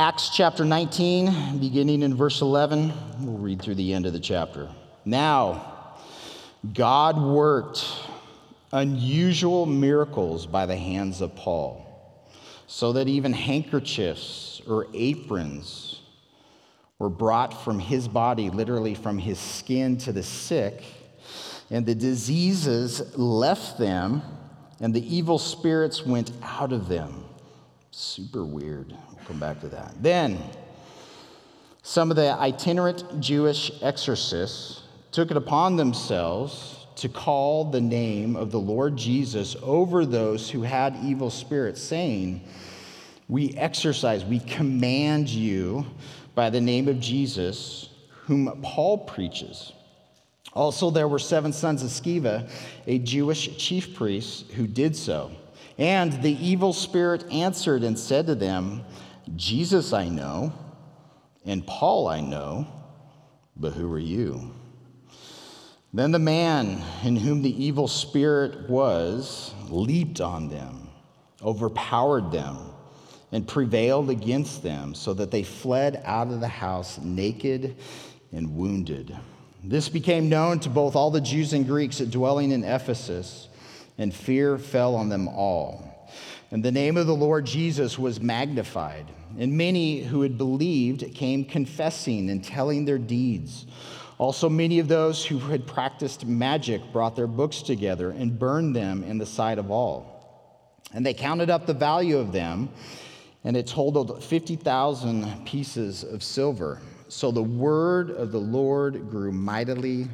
Acts chapter 19, beginning in verse 11, we'll read through the end of the chapter. Now, God worked unusual miracles by the hands of Paul, so that even handkerchiefs or aprons were brought from his body, literally from his skin to the sick, and the diseases left them, and the evil spirits went out of them. Super weird We'll come back to that. Then, some of the itinerant Jewish exorcists took it upon themselves to call the name of the Lord Jesus over those who had evil spirits, saying, We exorcise, we command you by the name of Jesus, whom Paul preaches. Also, there were seven sons of Sceva, a Jewish chief priest, who did so. And the evil spirit answered and said to them, Jesus I know, and Paul I know, but who are you? Then the man in whom the evil spirit was leaped on them, overpowered them, and prevailed against them, so that they fled out of the house naked and wounded. This became known to both all the Jews and Greeks dwelling in Ephesus, and fear fell on them all. And the name of the Lord Jesus was magnified. And many who had believed came confessing and telling their deeds. Also, many of those who had practiced magic brought their books together and burned them in the sight of all. And they counted up the value of them, and it totaled 50,000 pieces of silver. So the word of the Lord grew mightily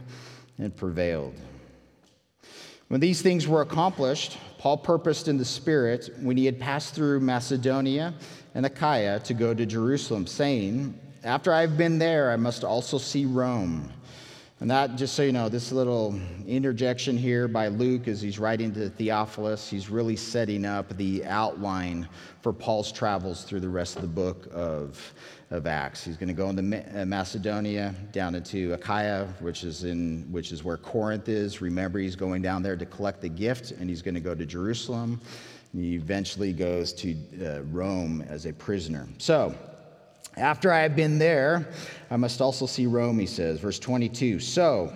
and prevailed. When these things were accomplished, Paul purposed in the Spirit, when he had passed through Macedonia and Achaia, to go to Jerusalem, saying, After I've been there, I must also see Rome. And that, just so you know, this little interjection here by Luke as he's writing to Theophilus, he's really setting up the outline for Paul's travels through the rest of the book of of Acts. He's going to go into uh, Macedonia, down into Achaia, which is, in, which is where Corinth is. Remember, he's going down there to collect the gift, and he's going to go to Jerusalem. He eventually goes to uh, Rome as a prisoner. So, after I have been there, I must also see Rome, he says. Verse 22. So,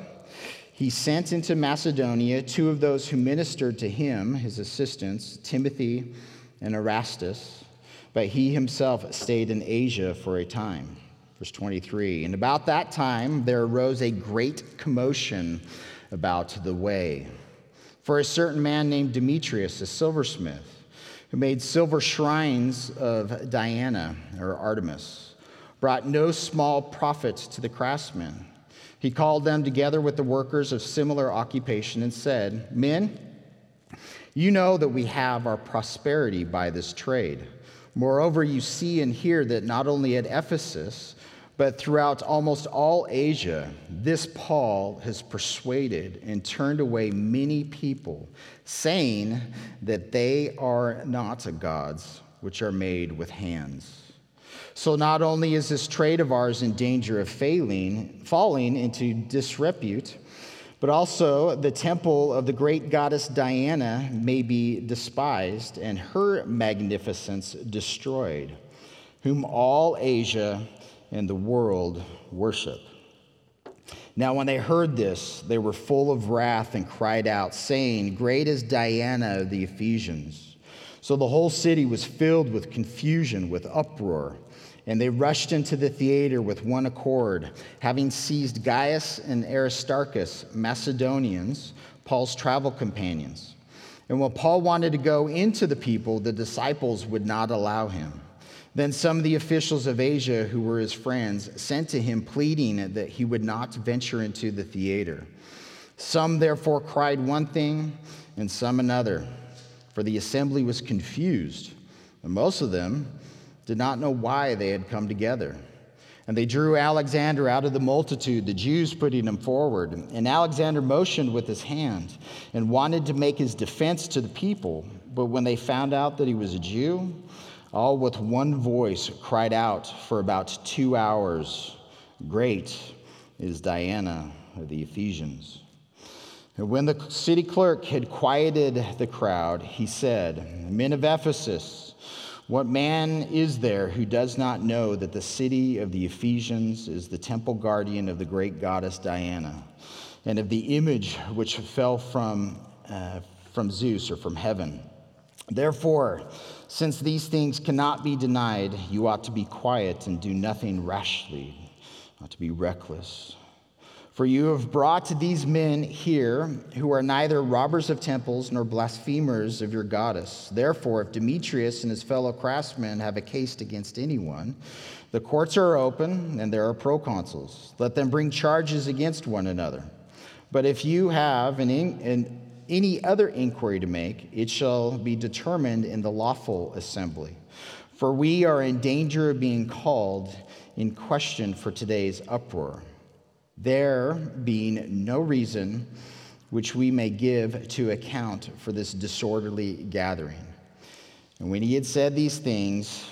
he sent into Macedonia two of those who ministered to him, his assistants, Timothy and Erastus but he himself stayed in Asia for a time. Verse 23 And about that time there arose a great commotion about the way. For a certain man named Demetrius, a silversmith, who made silver shrines of Diana or Artemis, brought no small profit to the craftsmen. He called them together with the workers of similar occupation and said, Men, you know that we have our prosperity by this trade. Moreover, you see and hear that not only at Ephesus, but throughout almost all Asia, this Paul has persuaded and turned away many people, saying that they are not gods which are made with hands. So not only is this trade of ours in danger of failing, falling into disrepute, but also, the temple of the great goddess Diana may be despised and her magnificence destroyed, whom all Asia and the world worship. Now, when they heard this, they were full of wrath and cried out, saying, Great is Diana of the Ephesians. So the whole city was filled with confusion, with uproar. And they rushed into the theater with one accord, having seized Gaius and Aristarchus, Macedonians, Paul's travel companions. And when Paul wanted to go into the people, the disciples would not allow him. Then some of the officials of Asia, who were his friends, sent to him, pleading that he would not venture into the theater. Some therefore cried one thing, and some another, for the assembly was confused, and most of them did not know why they had come together. And they drew Alexander out of the multitude, the Jews putting him forward. And Alexander motioned with his hand and wanted to make his defense to the people. But when they found out that he was a Jew, all with one voice cried out for about two hours Great is Diana of the Ephesians. And when the city clerk had quieted the crowd, he said, Men of Ephesus, What man is there who does not know that the city of the Ephesians is the temple guardian of the great goddess Diana, and of the image which fell from, uh, from Zeus or from heaven? Therefore, since these things cannot be denied, you ought to be quiet and do nothing rashly, not to be reckless. For you have brought these men here who are neither robbers of temples nor blasphemers of your goddess. Therefore, if Demetrius and his fellow craftsmen have a case against anyone, the courts are open and there are proconsuls. Let them bring charges against one another. But if you have an, an, any other inquiry to make, it shall be determined in the lawful assembly. For we are in danger of being called in question for today's uproar there being no reason which we may give to account for this disorderly gathering. And when he had said these things,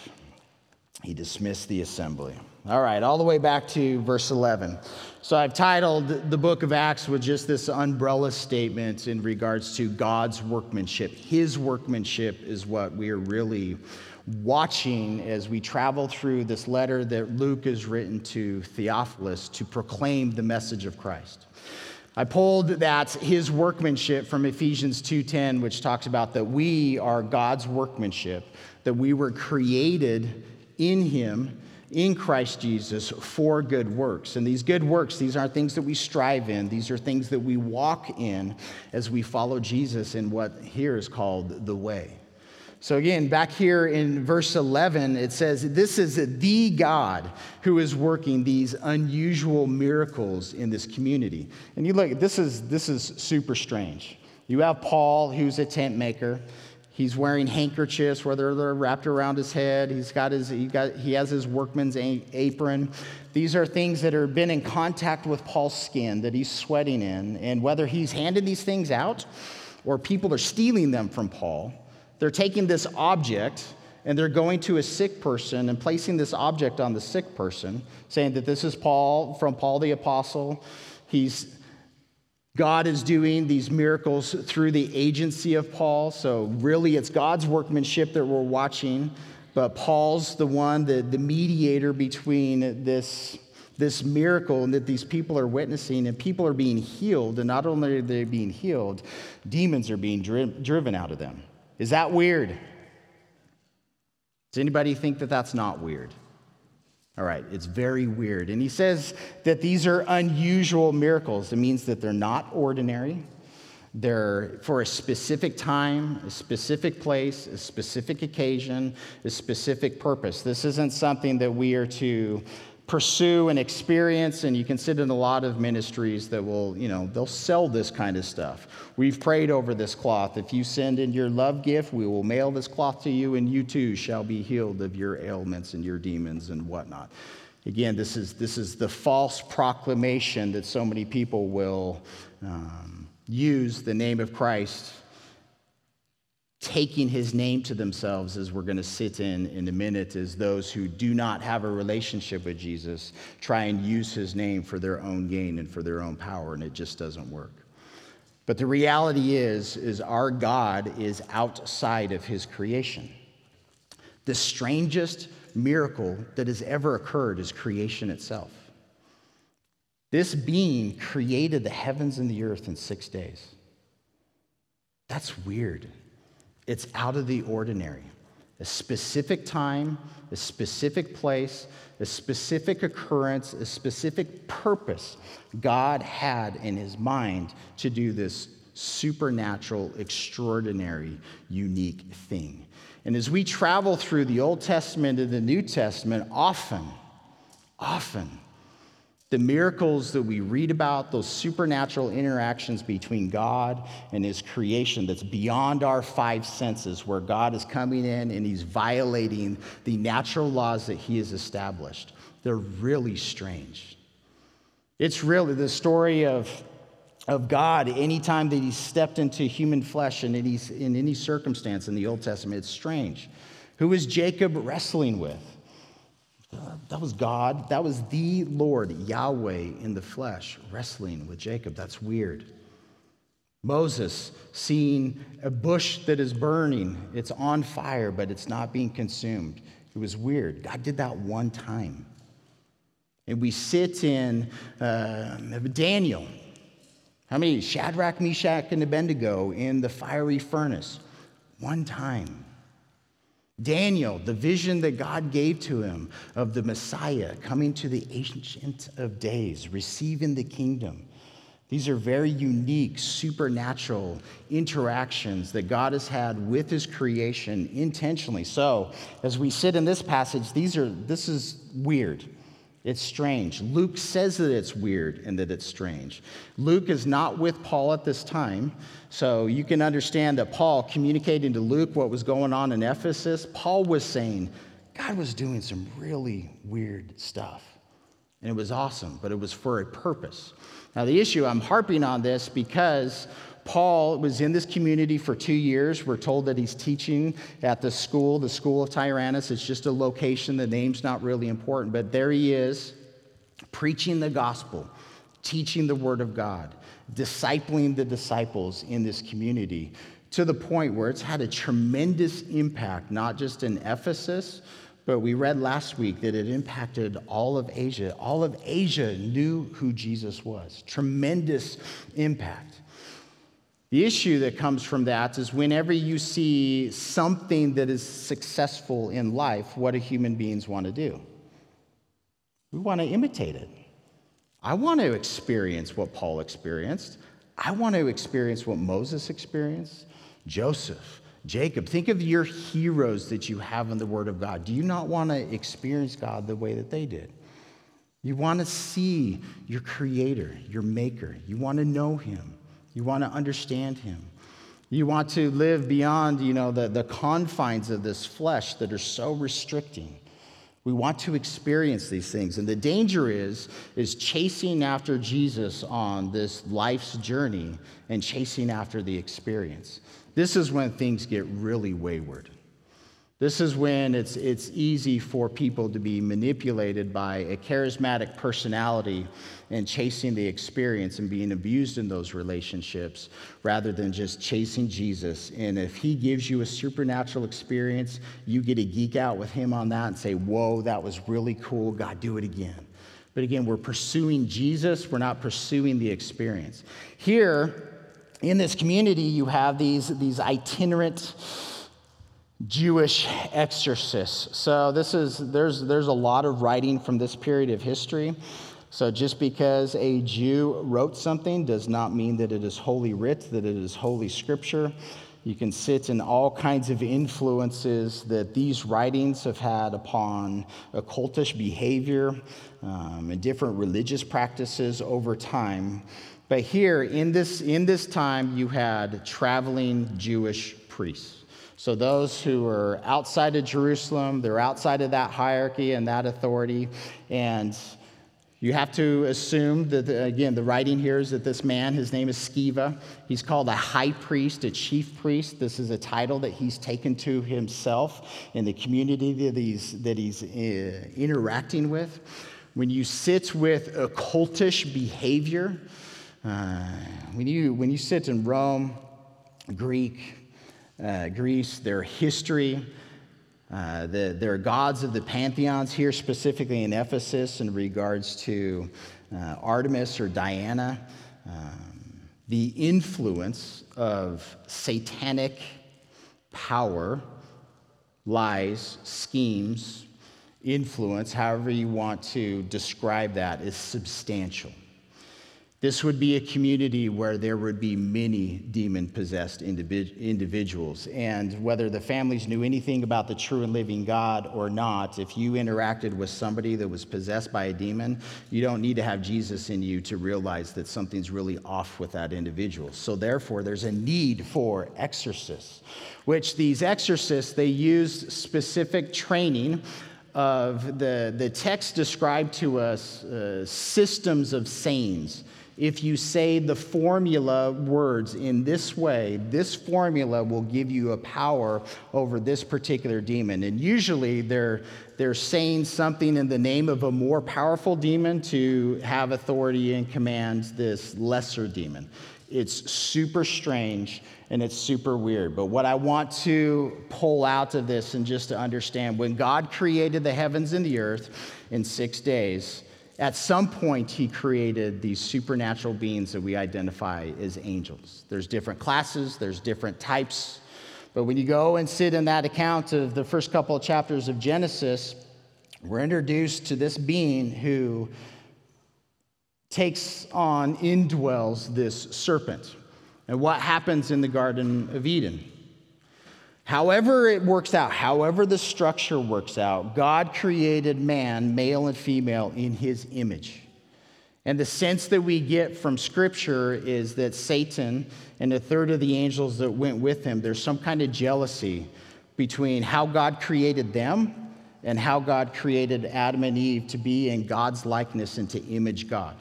he dismissed the assembly. All right, all the way back to verse 11. So I've titled the book of Acts with just this umbrella statement in regards to God's workmanship. His workmanship is what we are really watching as we travel through this letter that Luke has written to Theophilus to proclaim the message of Christ. I pulled that his workmanship from Ephesians 2:10 which talks about that we are God's workmanship, that we were created in him in Christ Jesus for good works. And these good works, these aren't things that we strive in, these are things that we walk in as we follow Jesus in what here is called the way. So, again, back here in verse 11, it says, This is the God who is working these unusual miracles in this community. And you look, this is, this is super strange. You have Paul, who's a tent maker. He's wearing handkerchiefs, whether they're wrapped around his head. He's got his, he, got, he has his workman's apron. These are things that have been in contact with Paul's skin that he's sweating in. And whether he's handed these things out or people are stealing them from Paul, they're taking this object and they're going to a sick person and placing this object on the sick person, saying that this is Paul from Paul the Apostle. He's God is doing these miracles through the agency of Paul. So, really, it's God's workmanship that we're watching. But Paul's the one, the, the mediator between this, this miracle and that these people are witnessing, and people are being healed. And not only are they being healed, demons are being dri- driven out of them. Is that weird? Does anybody think that that's not weird? All right, it's very weird. And he says that these are unusual miracles. It means that they're not ordinary. They're for a specific time, a specific place, a specific occasion, a specific purpose. This isn't something that we are to pursue and experience and you can sit in a lot of ministries that will you know they'll sell this kind of stuff. We've prayed over this cloth. If you send in your love gift we will mail this cloth to you and you too shall be healed of your ailments and your demons and whatnot. Again this is this is the false proclamation that so many people will um, use the name of christ taking his name to themselves, as we're going to sit in in a minute, as those who do not have a relationship with Jesus try and use his name for their own gain and for their own power, and it just doesn't work. But the reality is, is our God is outside of his creation. The strangest miracle that has ever occurred is creation itself. This being created the heavens and the earth in six days. That's weird. It's out of the ordinary. A specific time, a specific place, a specific occurrence, a specific purpose God had in his mind to do this supernatural, extraordinary, unique thing. And as we travel through the Old Testament and the New Testament, often, often, the miracles that we read about, those supernatural interactions between God and His creation that's beyond our five senses, where God is coming in and He's violating the natural laws that He has established, they're really strange. It's really the story of, of God anytime that He stepped into human flesh in any, in any circumstance in the Old Testament. It's strange. Who is Jacob wrestling with? That was God. That was the Lord, Yahweh in the flesh, wrestling with Jacob. That's weird. Moses seeing a bush that is burning, it's on fire, but it's not being consumed. It was weird. God did that one time. And we sit in uh, Daniel. How many? Shadrach, Meshach, and Abednego in the fiery furnace. One time. Daniel, the vision that God gave to him of the Messiah coming to the Ancient of Days, receiving the kingdom. These are very unique, supernatural interactions that God has had with his creation intentionally. So, as we sit in this passage, these are this is weird. It's strange. Luke says that it's weird and that it's strange. Luke is not with Paul at this time, so you can understand that Paul communicating to Luke what was going on in Ephesus, Paul was saying God was doing some really weird stuff. And it was awesome, but it was for a purpose. Now, the issue, I'm harping on this because Paul was in this community for two years. We're told that he's teaching at the school, the school of Tyrannus. It's just a location, the name's not really important, but there he is preaching the gospel, teaching the word of God, discipling the disciples in this community to the point where it's had a tremendous impact, not just in Ephesus, but we read last week that it impacted all of Asia. All of Asia knew who Jesus was. Tremendous impact. The issue that comes from that is whenever you see something that is successful in life, what do human beings want to do? We want to imitate it. I want to experience what Paul experienced. I want to experience what Moses experienced, Joseph, Jacob, think of your heroes that you have in the Word of God. Do you not want to experience God the way that they did? You want to see your Creator, your Maker. You want to know Him. You want to understand Him. You want to live beyond, you know, the, the confines of this flesh that are so restricting. We want to experience these things. And the danger is, is chasing after Jesus on this life's journey and chasing after the experience. This is when things get really wayward. This is when it's, it's easy for people to be manipulated by a charismatic personality and chasing the experience and being abused in those relationships rather than just chasing Jesus. And if he gives you a supernatural experience, you get to geek out with him on that and say, Whoa, that was really cool. God, do it again. But again, we're pursuing Jesus, we're not pursuing the experience. Here, in this community, you have these, these itinerant Jewish exorcists. So this is there's there's a lot of writing from this period of history. So just because a Jew wrote something does not mean that it is holy writ, that it is holy scripture. You can sit in all kinds of influences that these writings have had upon occultish behavior um, and different religious practices over time. But here, in this, in this time, you had traveling Jewish priests. So those who are outside of Jerusalem, they're outside of that hierarchy and that authority. And you have to assume that, again, the writing here is that this man, his name is Sceva. He's called a high priest, a chief priest. This is a title that he's taken to himself in the community that he's, that he's uh, interacting with. When you sit with occultish behavior, uh, when, you, when you sit in Rome, Greek, uh, Greece, their history, uh, the, there are gods of the pantheons here, specifically in Ephesus, in regards to uh, Artemis or Diana. Um, the influence of satanic power, lies, schemes, influence, however you want to describe that, is substantial. This would be a community where there would be many demon possessed individuals. And whether the families knew anything about the true and living God or not, if you interacted with somebody that was possessed by a demon, you don't need to have Jesus in you to realize that something's really off with that individual. So, therefore, there's a need for exorcists, which these exorcists, they use specific training of the, the text described to us uh, systems of sayings if you say the formula words in this way, this formula will give you a power over this particular demon. And usually they're, they're saying something in the name of a more powerful demon to have authority and command this lesser demon. it's super strange and it's super weird. But what I want to pull out of this and just to understand when God created the heavens and the earth in six days, at some point he created these supernatural beings that we identify as angels. There's different classes, there's different types. But when you go and sit in that account of the first couple of chapters of Genesis, we're introduced to this being who takes on, indwells this serpent. And what happens in the Garden of Eden? However, it works out, however, the structure works out, God created man, male and female, in his image. And the sense that we get from Scripture is that Satan and a third of the angels that went with him, there's some kind of jealousy between how God created them and how God created Adam and Eve to be in God's likeness and to image God.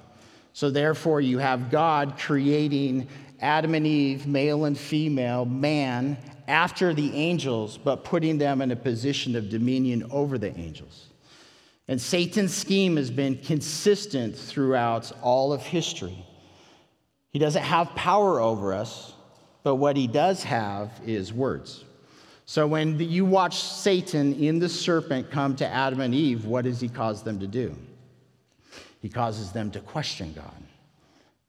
So, therefore, you have God creating Adam and Eve, male and female, man, after the angels, but putting them in a position of dominion over the angels. And Satan's scheme has been consistent throughout all of history. He doesn't have power over us, but what he does have is words. So when you watch Satan in the serpent come to Adam and Eve, what does he cause them to do? He causes them to question God.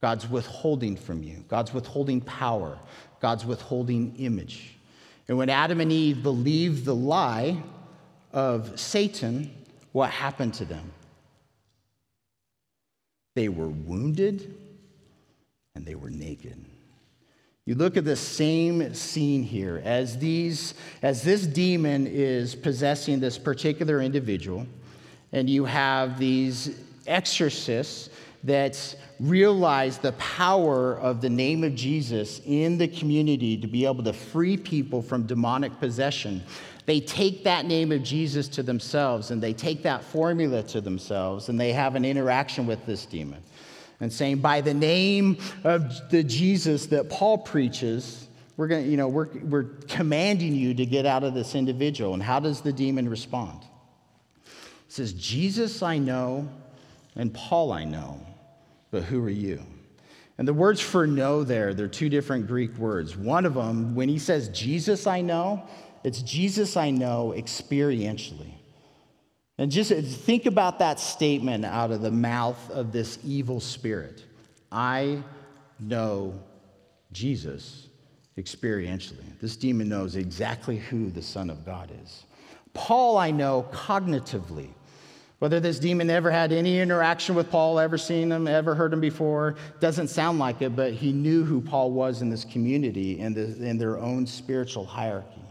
God's withholding from you, God's withholding power, God's withholding image. And when Adam and Eve believed the lie of Satan, what happened to them? They were wounded and they were naked. You look at the same scene here as these as this demon is possessing this particular individual and you have these exorcists that realize the power of the name of Jesus in the community to be able to free people from demonic possession. They take that name of Jesus to themselves and they take that formula to themselves and they have an interaction with this demon and saying, by the name of the Jesus that Paul preaches, we're to, you know, we're, we're commanding you to get out of this individual. And how does the demon respond? He says, Jesus I know and Paul I know, but who are you? And the words for know there, they're two different Greek words. One of them, when he says Jesus I know, it's Jesus I know experientially. And just uh, think about that statement out of the mouth of this evil spirit. I know Jesus experientially. This demon knows exactly who the Son of God is. Paul, I know cognitively. Whether this demon ever had any interaction with Paul, ever seen him, ever heard him before, doesn't sound like it, but he knew who Paul was in this community and the, in their own spiritual hierarchy.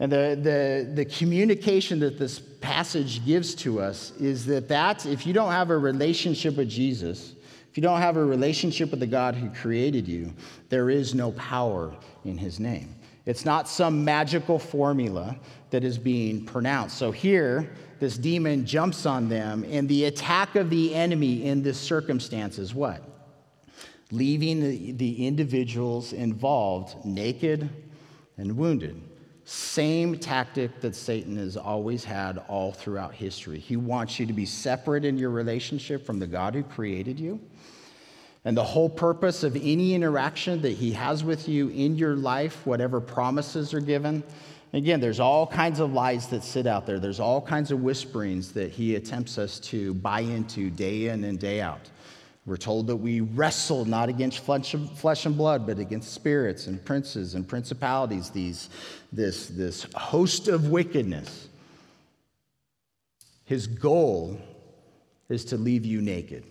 And the, the, the communication that this passage gives to us is that, that if you don't have a relationship with Jesus, if you don't have a relationship with the God who created you, there is no power in his name. It's not some magical formula that is being pronounced. So here, this demon jumps on them, and the attack of the enemy in this circumstance is what? Leaving the, the individuals involved naked and wounded. Same tactic that Satan has always had all throughout history. He wants you to be separate in your relationship from the God who created you. And the whole purpose of any interaction that he has with you in your life, whatever promises are given, Again, there's all kinds of lies that sit out there. There's all kinds of whisperings that he attempts us to buy into day in and day out. We're told that we wrestle not against flesh and blood, but against spirits and princes and principalities, these, this, this host of wickedness. His goal is to leave you naked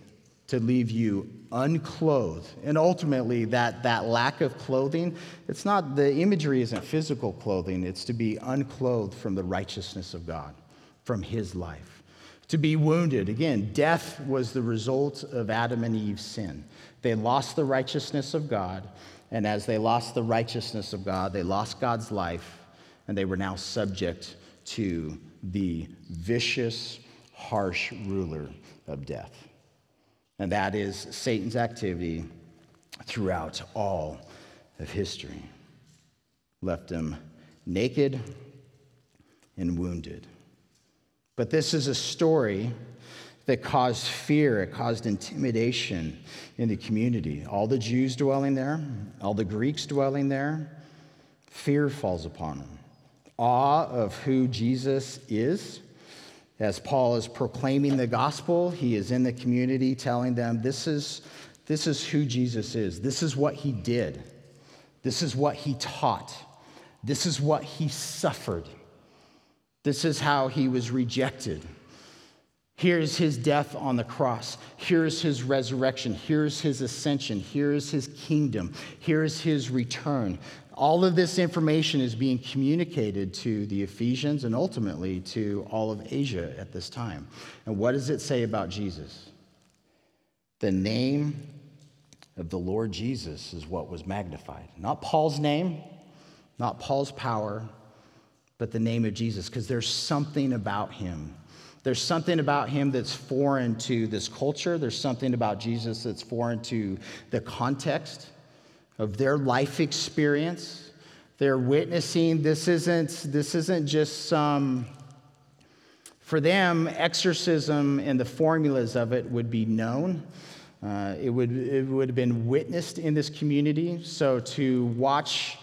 to leave you unclothed. And ultimately, that, that lack of clothing, it's not, the imagery isn't physical clothing, it's to be unclothed from the righteousness of God, from His life. To be wounded. Again, death was the result of Adam and Eve's sin. They lost the righteousness of God, and as they lost the righteousness of God, they lost God's life, and they were now subject to the vicious, harsh ruler of death. And that is Satan's activity throughout all of history. Left him naked and wounded. But this is a story that caused fear, it caused intimidation in the community. All the Jews dwelling there, all the Greeks dwelling there, fear falls upon them. Awe of who Jesus is. As Paul is proclaiming the gospel, he is in the community telling them, This is, this is who Jesus is. This is what he did. This is what he taught. This is what he suffered. This is how he was rejected. Here's his death on the cross. Here's his resurrection. Here's his ascension. Here's his kingdom. Here's his return. All of this information is being communicated to the Ephesians and ultimately to all of Asia at this time. And what does it say about Jesus? The name of the Lord Jesus is what was magnified. Not Paul's name, not Paul's power, but the name of Jesus, because there's something about him there's something about him that's foreign to this culture. There's something about Jesus that's foreign to the context of their life experience. They're witnessing this isn't, this isn't just some, for them, exorcism and the formulas of it would be known. Uh, it, would, it would have been witnessed in this community. So to watch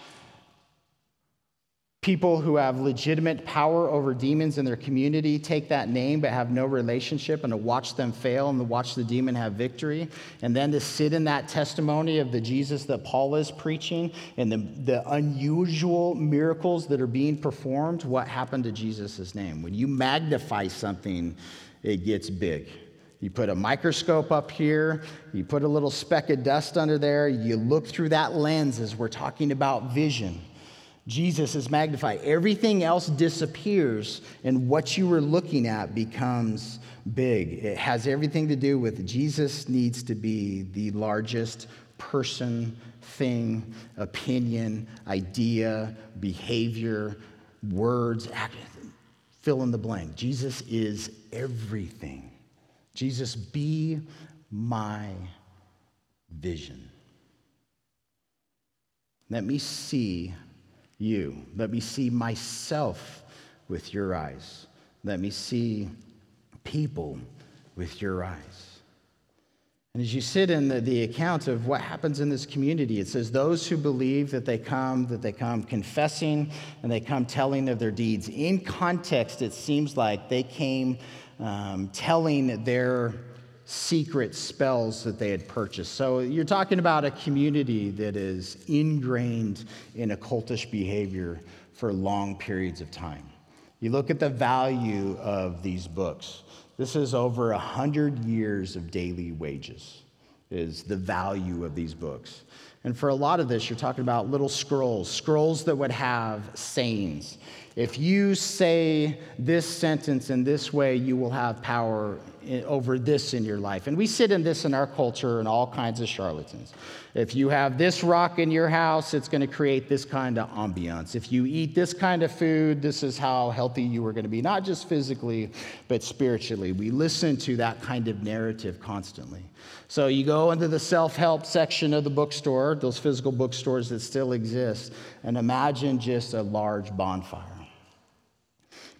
People who have legitimate power over demons in their community take that name but have no relationship and to watch them fail and to watch the demon have victory. And then to sit in that testimony of the Jesus that Paul is preaching and the, the unusual miracles that are being performed. What happened to Jesus' name? When you magnify something, it gets big. You put a microscope up here, you put a little speck of dust under there, you look through that lens as we're talking about vision. Jesus is magnified. Everything else disappears, and what you were looking at becomes big. It has everything to do with Jesus needs to be the largest person, thing, opinion, idea, behavior, words, fill in the blank. Jesus is everything. Jesus, be my vision. Let me see you. Let me see myself with your eyes. Let me see people with your eyes. And as you sit in the, the account of what happens in this community, it says, Those who believe that they come, that they come confessing and they come telling of their deeds. In context, it seems like they came um, telling their secret spells that they had purchased. So you're talking about a community that is ingrained in occultish behavior for long periods of time. You look at the value of these books. This is over a hundred years of daily wages is the value of these books. And for a lot of this, you're talking about little scrolls, scrolls that would have sayings. If you say this sentence in this way, you will have power over this in your life. And we sit in this in our culture and all kinds of charlatans. If you have this rock in your house, it's going to create this kind of ambiance. If you eat this kind of food, this is how healthy you are going to be, not just physically, but spiritually. We listen to that kind of narrative constantly. So you go into the self help section of the bookstore, those physical bookstores that still exist, and imagine just a large bonfire.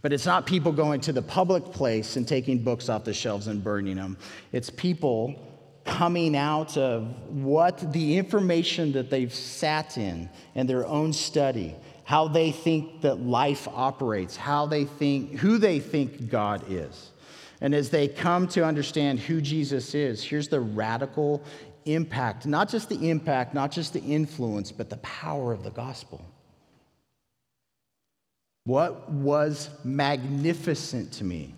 But it's not people going to the public place and taking books off the shelves and burning them. It's people coming out of what the information that they've sat in and their own study, how they think that life operates, how they think, who they think God is. And as they come to understand who Jesus is, here's the radical impact not just the impact, not just the influence, but the power of the gospel. What was magnificent to me?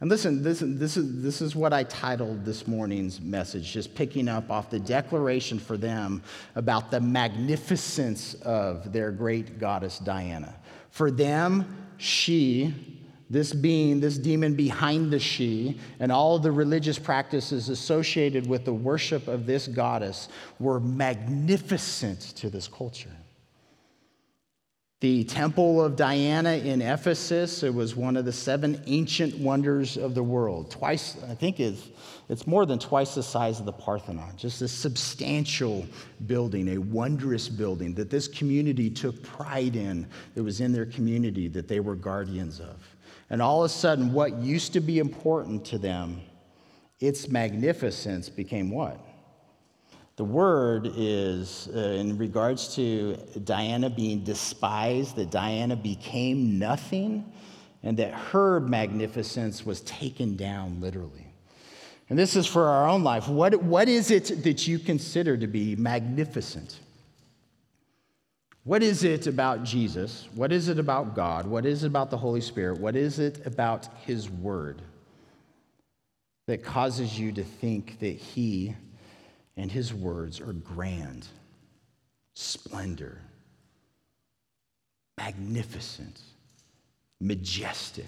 And listen, this, this, is, this is what I titled this morning's message, just picking up off the declaration for them about the magnificence of their great goddess Diana. For them, she, this being, this demon behind the she, and all the religious practices associated with the worship of this goddess were magnificent to this culture. The Temple of Diana in Ephesus, it was one of the seven ancient wonders of the world. Twice, I think it's, it's more than twice the size of the Parthenon. Just a substantial building, a wondrous building that this community took pride in. It was in their community that they were guardians of. And all of a sudden, what used to be important to them its magnificence became what? The word is uh, in regards to Diana being despised, that Diana became nothing, and that her magnificence was taken down literally. And this is for our own life. What, what is it that you consider to be magnificent? What is it about Jesus? What is it about God? What is it about the Holy Spirit? What is it about His Word that causes you to think that He and his words are grand, splendor, magnificent, majestic.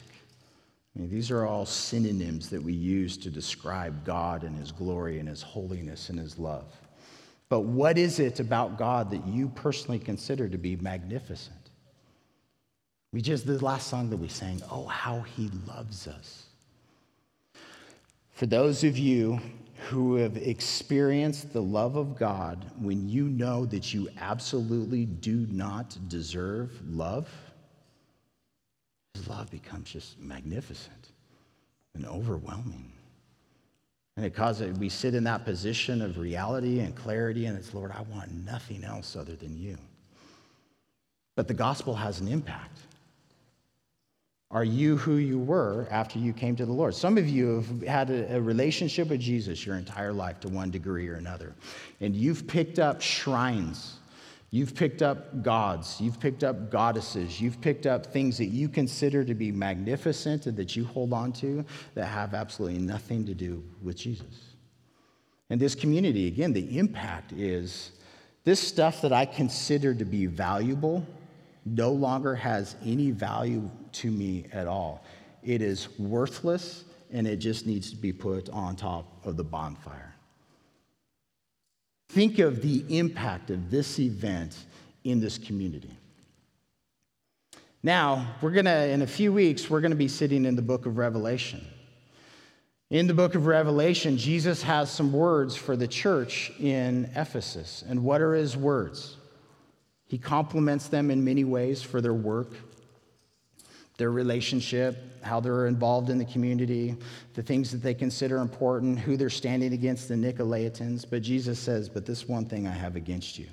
I mean, these are all synonyms that we use to describe God and his glory and his holiness and his love. But what is it about God that you personally consider to be magnificent? We just, the last song that we sang, Oh, how he loves us. For those of you who have experienced the love of God when you know that you absolutely do not deserve love, love becomes just magnificent and overwhelming. And it causes we sit in that position of reality and clarity, and it's, Lord, I want nothing else other than you. But the gospel has an impact. Are you who you were after you came to the Lord? Some of you have had a, a, relationship with Jesus your entire life to one degree or another. And you've picked up shrines. You've picked up gods. You've picked up goddesses. You've picked up things that you consider to be magnificent and that you hold on to that have absolutely nothing to do with Jesus. And this community, again, the impact is this stuff that I consider to be valuable no longer has any value to me at all. It is worthless and it just needs to be put on top of the bonfire. Think of the impact of this event in this community. Now, we're going to, in a few weeks, we're going to be sitting in the book of Revelation. In the book of Revelation, Jesus has some words for the church in Ephesus. And what are his words? He compliments them in many ways for their work, their relationship, how they're involved in the community, the things that they consider important, who they're standing against the Nicolaitans. But Jesus says, But this one thing I have against you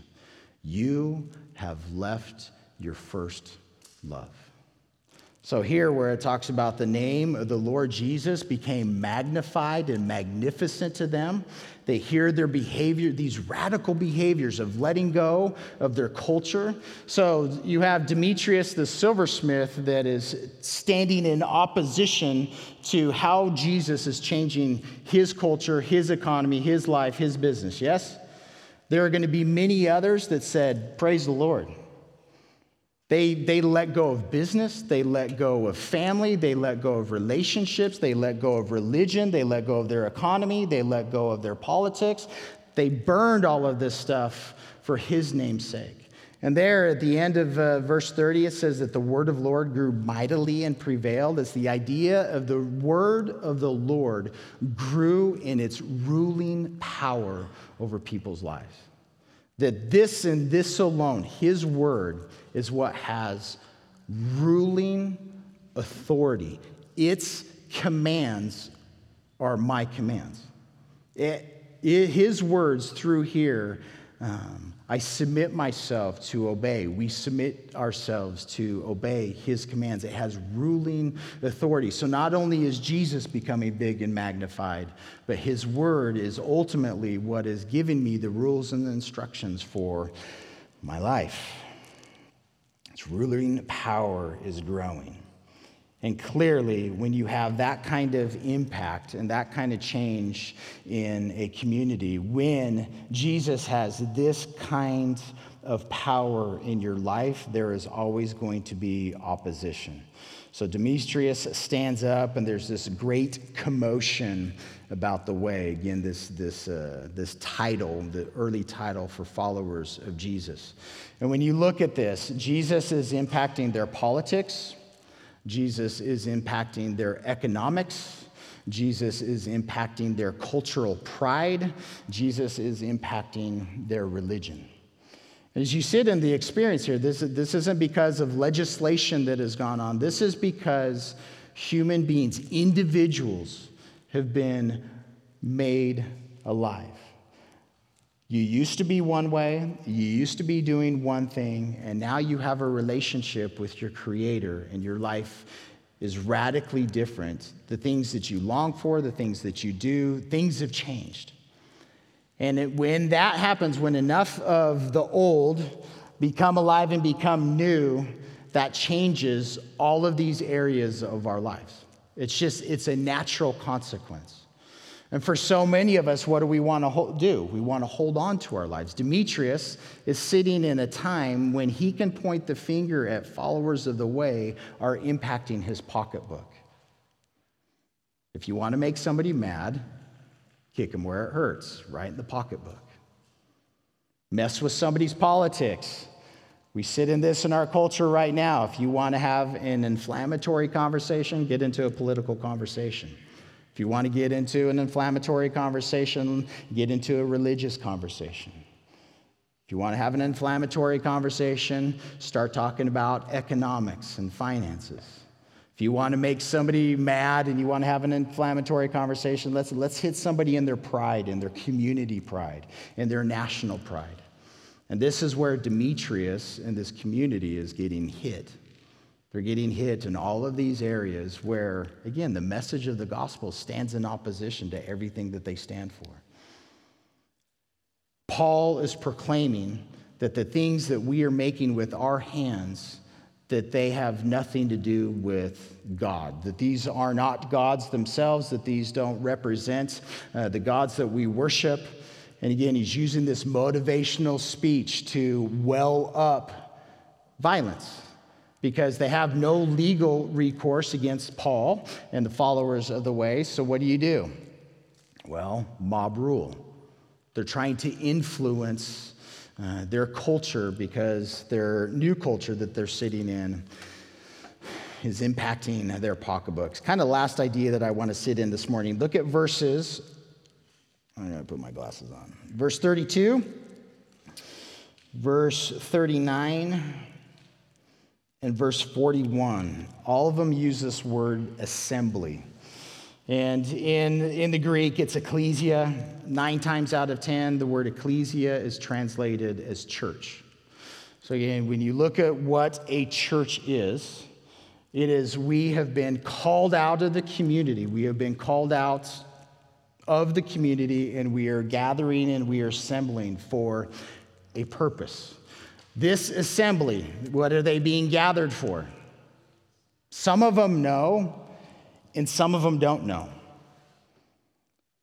you have left your first love. So, here where it talks about the name of the Lord Jesus became magnified and magnificent to them, they hear their behavior, these radical behaviors of letting go of their culture. So, you have Demetrius the silversmith that is standing in opposition to how Jesus is changing his culture, his economy, his life, his business. Yes? There are going to be many others that said, Praise the Lord. They, they let go of business, they let go of family, they let go of relationships, they let go of religion, they let go of their economy, they let go of their politics. They burned all of this stuff for his name's sake. And there at the end of uh, verse 30, it says that the word of Lord grew mightily and prevailed. It's the idea of the word of the Lord grew in its ruling power over people's lives. That this and this alone, his word, is what has ruling authority. Its commands are my commands. It, it, his words through here, um, I submit myself to obey. We submit ourselves to obey his commands. It has ruling authority. So not only is Jesus becoming big and magnified, but his word is ultimately what is giving me the rules and the instructions for my life. Its ruling power is growing. And clearly, when you have that kind of impact and that kind of change in a community, when Jesus has this kind of power in your life, there is always going to be opposition. So Demetrius stands up, and there's this great commotion about the way. Again, this, this, uh, this title, the early title for followers of Jesus. And when you look at this, Jesus is impacting their politics, Jesus is impacting their economics. Jesus is impacting their cultural pride. Jesus is impacting their religion. As you sit in the experience here, this, this isn't because of legislation that has gone on. This is because human beings, individuals, have been made alive. You used to be one way, you used to be doing one thing, and now you have a relationship with your Creator, and your life is radically different. The things that you long for, the things that you do, things have changed. And it, when that happens, when enough of the old become alive and become new, that changes all of these areas of our lives. It's just, it's a natural consequence. And for so many of us, what do we want to do? We want to hold on to our lives. Demetrius is sitting in a time when he can point the finger at followers of the way are impacting his pocketbook. If you want to make somebody mad, kick them where it hurts, right in the pocketbook. Mess with somebody's politics. We sit in this in our culture right now. If you want to have an inflammatory conversation, get into a political conversation. If you want to get into an inflammatory conversation, get into a religious conversation. If you want to have an inflammatory conversation, start talking about economics and finances. If you want to make somebody mad and you want to have an inflammatory conversation, let's, let's hit somebody in their pride, in their community pride, in their national pride. And this is where Demetrius and this community is getting hit. They're getting hit in all of these areas where, again, the message of the gospel stands in opposition to everything that they stand for. Paul is proclaiming that the things that we are making with our hands that they have nothing to do with God, that these are not gods themselves, that these don't represent uh, the gods that we worship. And again, he's using this motivational speech to well up violence because they have no legal recourse against Paul and the followers of the way. So, what do you do? Well, mob rule. They're trying to influence uh, their culture because their new culture that they're sitting in is impacting their pocketbooks. Kind of last idea that I want to sit in this morning. Look at verses. I'm going to put my glasses on. Verse 32, verse 39 and verse 41. All of them use this word assembly. And in, in the Greek, it's ecclesia. Nine times out of 10, the word ecclesia is translated as church. So, again, when you look at what a church is, it is we have been called out of the community. We have been called out of the community, and we are gathering and we are assembling for a purpose. This assembly, what are they being gathered for? Some of them know, and some of them don't know.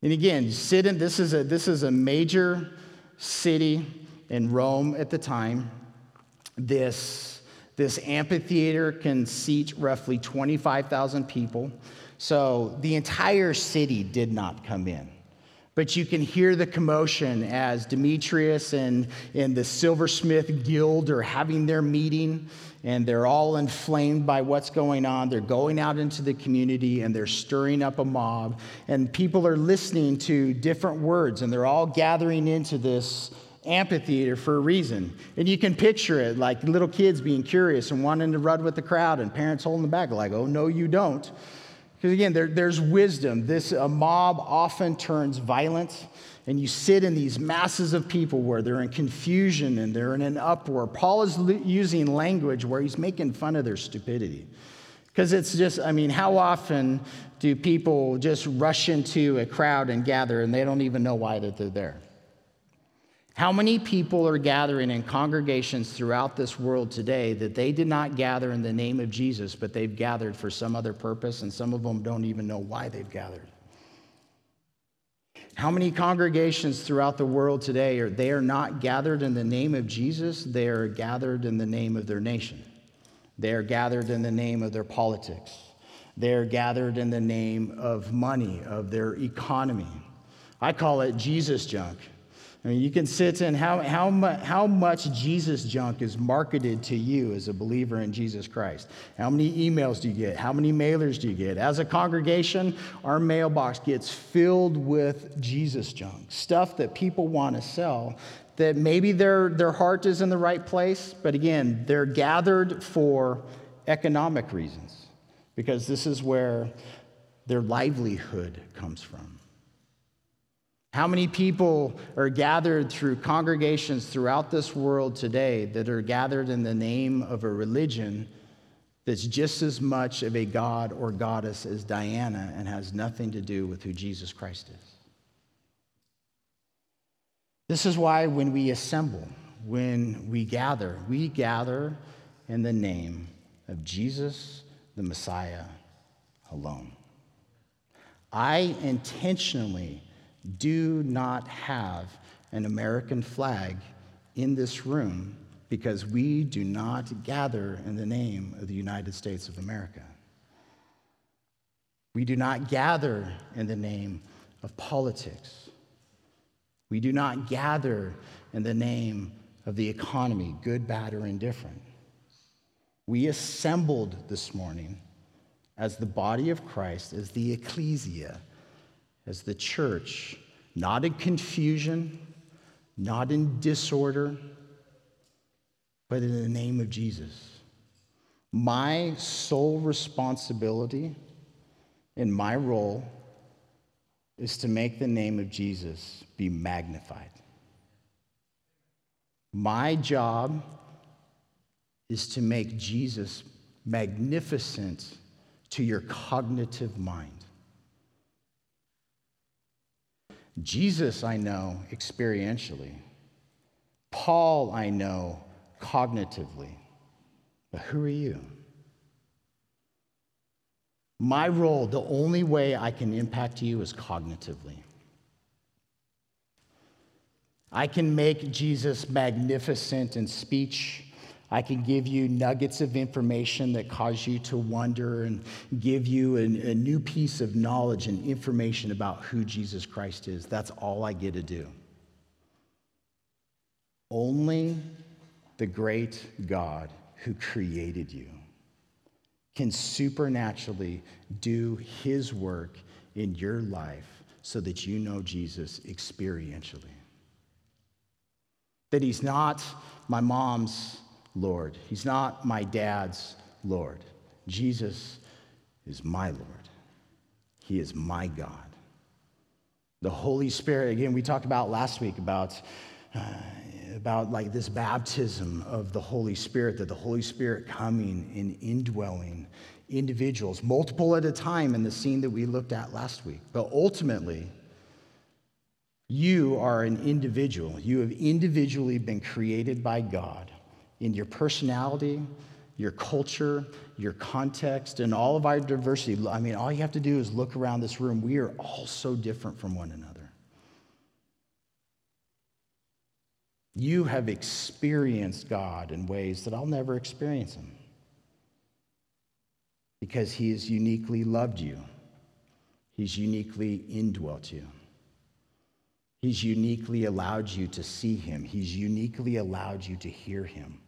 And again, sit in, this is a, this is a major city in Rome at the time. This, this amphitheater can seat roughly 25,000 people. So the entire city did not come in. But you can hear the commotion as Demetrius and, and the silversmith guild are having their meeting, and they're all inflamed by what's going on. They're going out into the community and they're stirring up a mob, and people are listening to different words, and they're all gathering into this amphitheater for a reason. And you can picture it like little kids being curious and wanting to run with the crowd, and parents holding them back, like, oh, no, you don't. Because again, there, there's wisdom. This a mob often turns violent, and you sit in these masses of people where they're in confusion and they're in an uproar. Paul is using language where he's making fun of their stupidity. Because it's just, I mean, how often do people just rush into a crowd and gather and they don't even know why that they're there? How many people are gathering in congregations throughout this world today that they did not gather in the name of Jesus, but they've gathered for some other purpose, and some of them don't even know why they've gathered? How many congregations throughout the world today are they are not gathered in the name of Jesus, they are gathered in the name of their nation. They are gathered in the name of their politics. They are gathered in the name of money, of their economy. I call it Jesus junk. I mean, you can sit in how, how, mu- how much Jesus junk is marketed to you as a believer in Jesus Christ. How many emails do you get? How many mailers do you get? As a congregation, our mailbox gets filled with Jesus junk, stuff that people want to sell that maybe their, their heart is in the right place, but again, they're gathered for economic reasons because this is where their livelihood comes from. How many people are gathered through congregations throughout this world today that are gathered in the name of a religion that's just as much of a god or goddess as Diana and has nothing to do with who Jesus Christ is? This is why when we assemble, when we gather, we gather in the name of Jesus, the Messiah, alone. I intentionally do not have an American flag in this room because we do not gather in the name of the United States of America. We do not gather in the name of politics. We do not gather in the name of the economy, good, bad, or indifferent. We assembled this morning as the body of Christ, as the ecclesia, as the church, not in confusion, not in disorder, but in the name of Jesus. My sole responsibility in my role is to make the name of Jesus be magnified. My job is to make Jesus magnificent to your cognitive mind. Jesus, I know experientially. Paul, I know cognitively. But who are you? My role, the only way I can impact you is cognitively. I can make Jesus magnificent in speech I can give you nuggets of information that cause you to wonder and give you a, a, new piece of knowledge and information about who Jesus Christ is. That's all I get to do. Only the great God who created you can supernaturally do his work in your life so that you know Jesus experientially. That he's not my mom's Lord. He's not my dad's Lord. Jesus is my Lord. He is my God. The Holy Spirit, again, we talked about last week about, uh, about like this baptism of the Holy Spirit, that the Holy Spirit coming and indwelling individuals, multiple at a time in the scene that we looked at last week. But ultimately, you are an individual. You have individually been created by God in your personality, your culture, your context, and all of our diversity. I mean, all you have to do is look around this room. We are all so different from one another. You have experienced God in ways that I'll never experience Him because He has uniquely loved you, He's uniquely indwelt you. He's uniquely allowed you to see him. He's uniquely allowed you to hear him.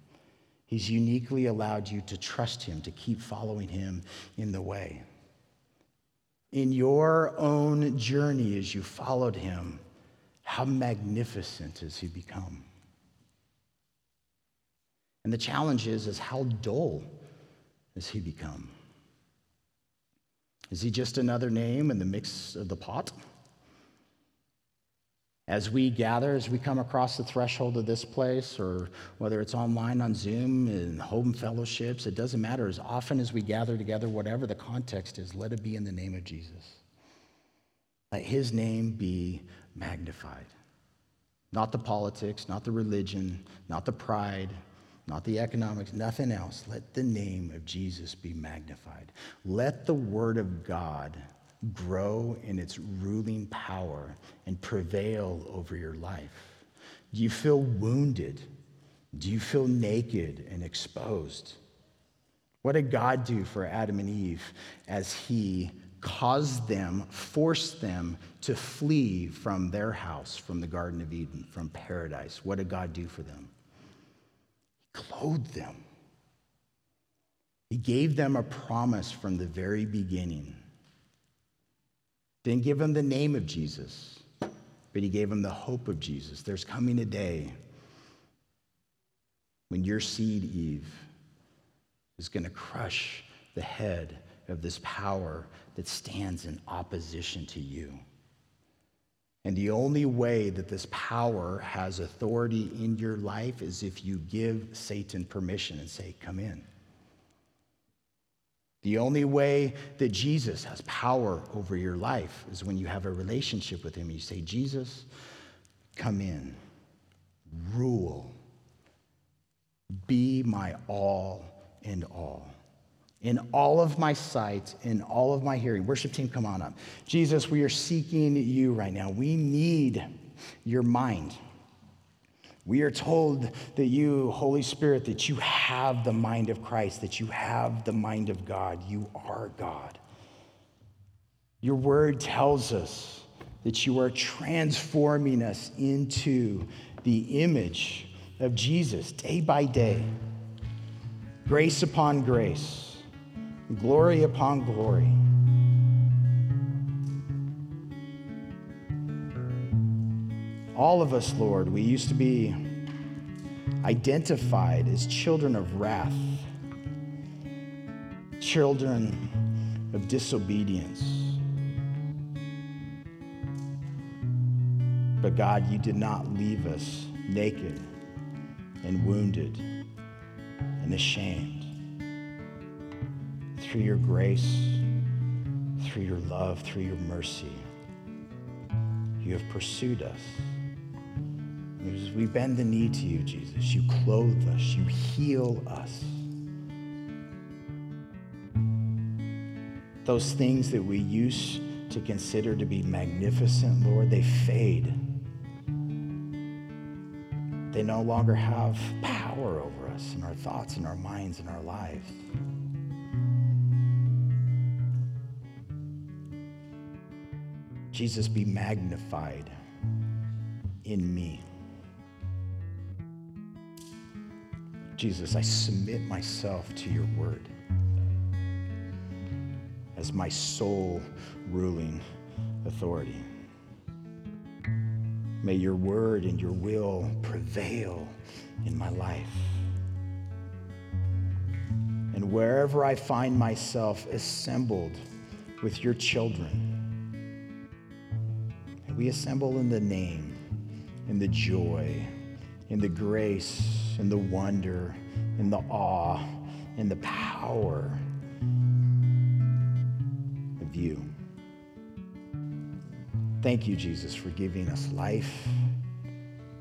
He's uniquely allowed you to trust him, to keep following him in the way. In your own journey as you followed him, how magnificent has he become? And the challenge is, is how dull has he become? Is he just another name in the mix of the pot? As we gather, as we come across the threshold of this place, or whether it's online on Zoom and home fellowships, it doesn't matter. As often as we gather together, whatever the context is, let it be in the name of Jesus. Let his name be magnified. Not the politics, not the religion, not the pride, not the economics, nothing else. Let the name of Jesus be magnified. Let the word of God grow in its ruling power and prevail over your life? Do you feel wounded? Do you feel naked and exposed? What did God do for Adam and Eve as he caused them, forced them to flee from their house, from the Garden of Eden, from paradise? What did God do for them? He clothed them. He gave them a promise from the very beginning didn't give him the name of Jesus, but he gave him the hope of Jesus. There's coming a day when your seed, Eve, is going to crush the head of this power that stands in opposition to you. And the only way that this power has authority in your life is if you give Satan permission and say, Come in. The only way that Jesus has power over your life is when you have a relationship with him. You say, Jesus, come in, rule, be my all and all. In all of my sight, in all of my hearing. Worship team, come on up. Jesus, we are seeking you right now. We need your mind. We are told that you, Holy Spirit, that you have the mind of Christ, that you have the mind of God. You are God. Your word tells us that you are transforming us into the image of Jesus day by day, grace upon grace, glory upon glory. All of us, Lord, we used to be identified as children of wrath, children of disobedience. But God, you did not leave us naked and wounded and ashamed. Through your grace, through your love, through your mercy, you have pursued us. We bend the knee to you, Jesus, you clothe us, you heal us. Those things that we used to consider to be magnificent, Lord, they fade. They no longer have power over us in our thoughts and our minds and our lives. Jesus, be magnified in me. Jesus, I submit myself to your word as my sole ruling authority. May your word and your will prevail in my life. And wherever I find myself assembled with your children, we assemble in the name, in the joy, in the grace, in the wonder, in the awe, in the power of you. Thank you, Jesus, for giving us life.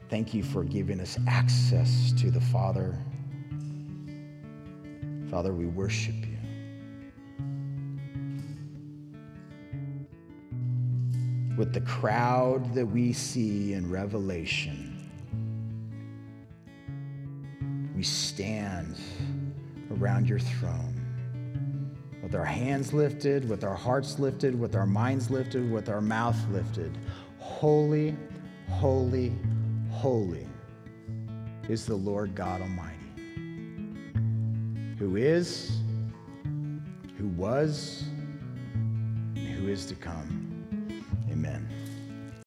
Thank you for giving us access to the Father. Father, we worship you. With the crowd that we see in Revelation, stand around your throne with our hands lifted, with our hearts lifted, with our minds lifted, with our mouth lifted. Holy, holy, holy is the Lord God Almighty, who is, who was, and who is to come. Amen.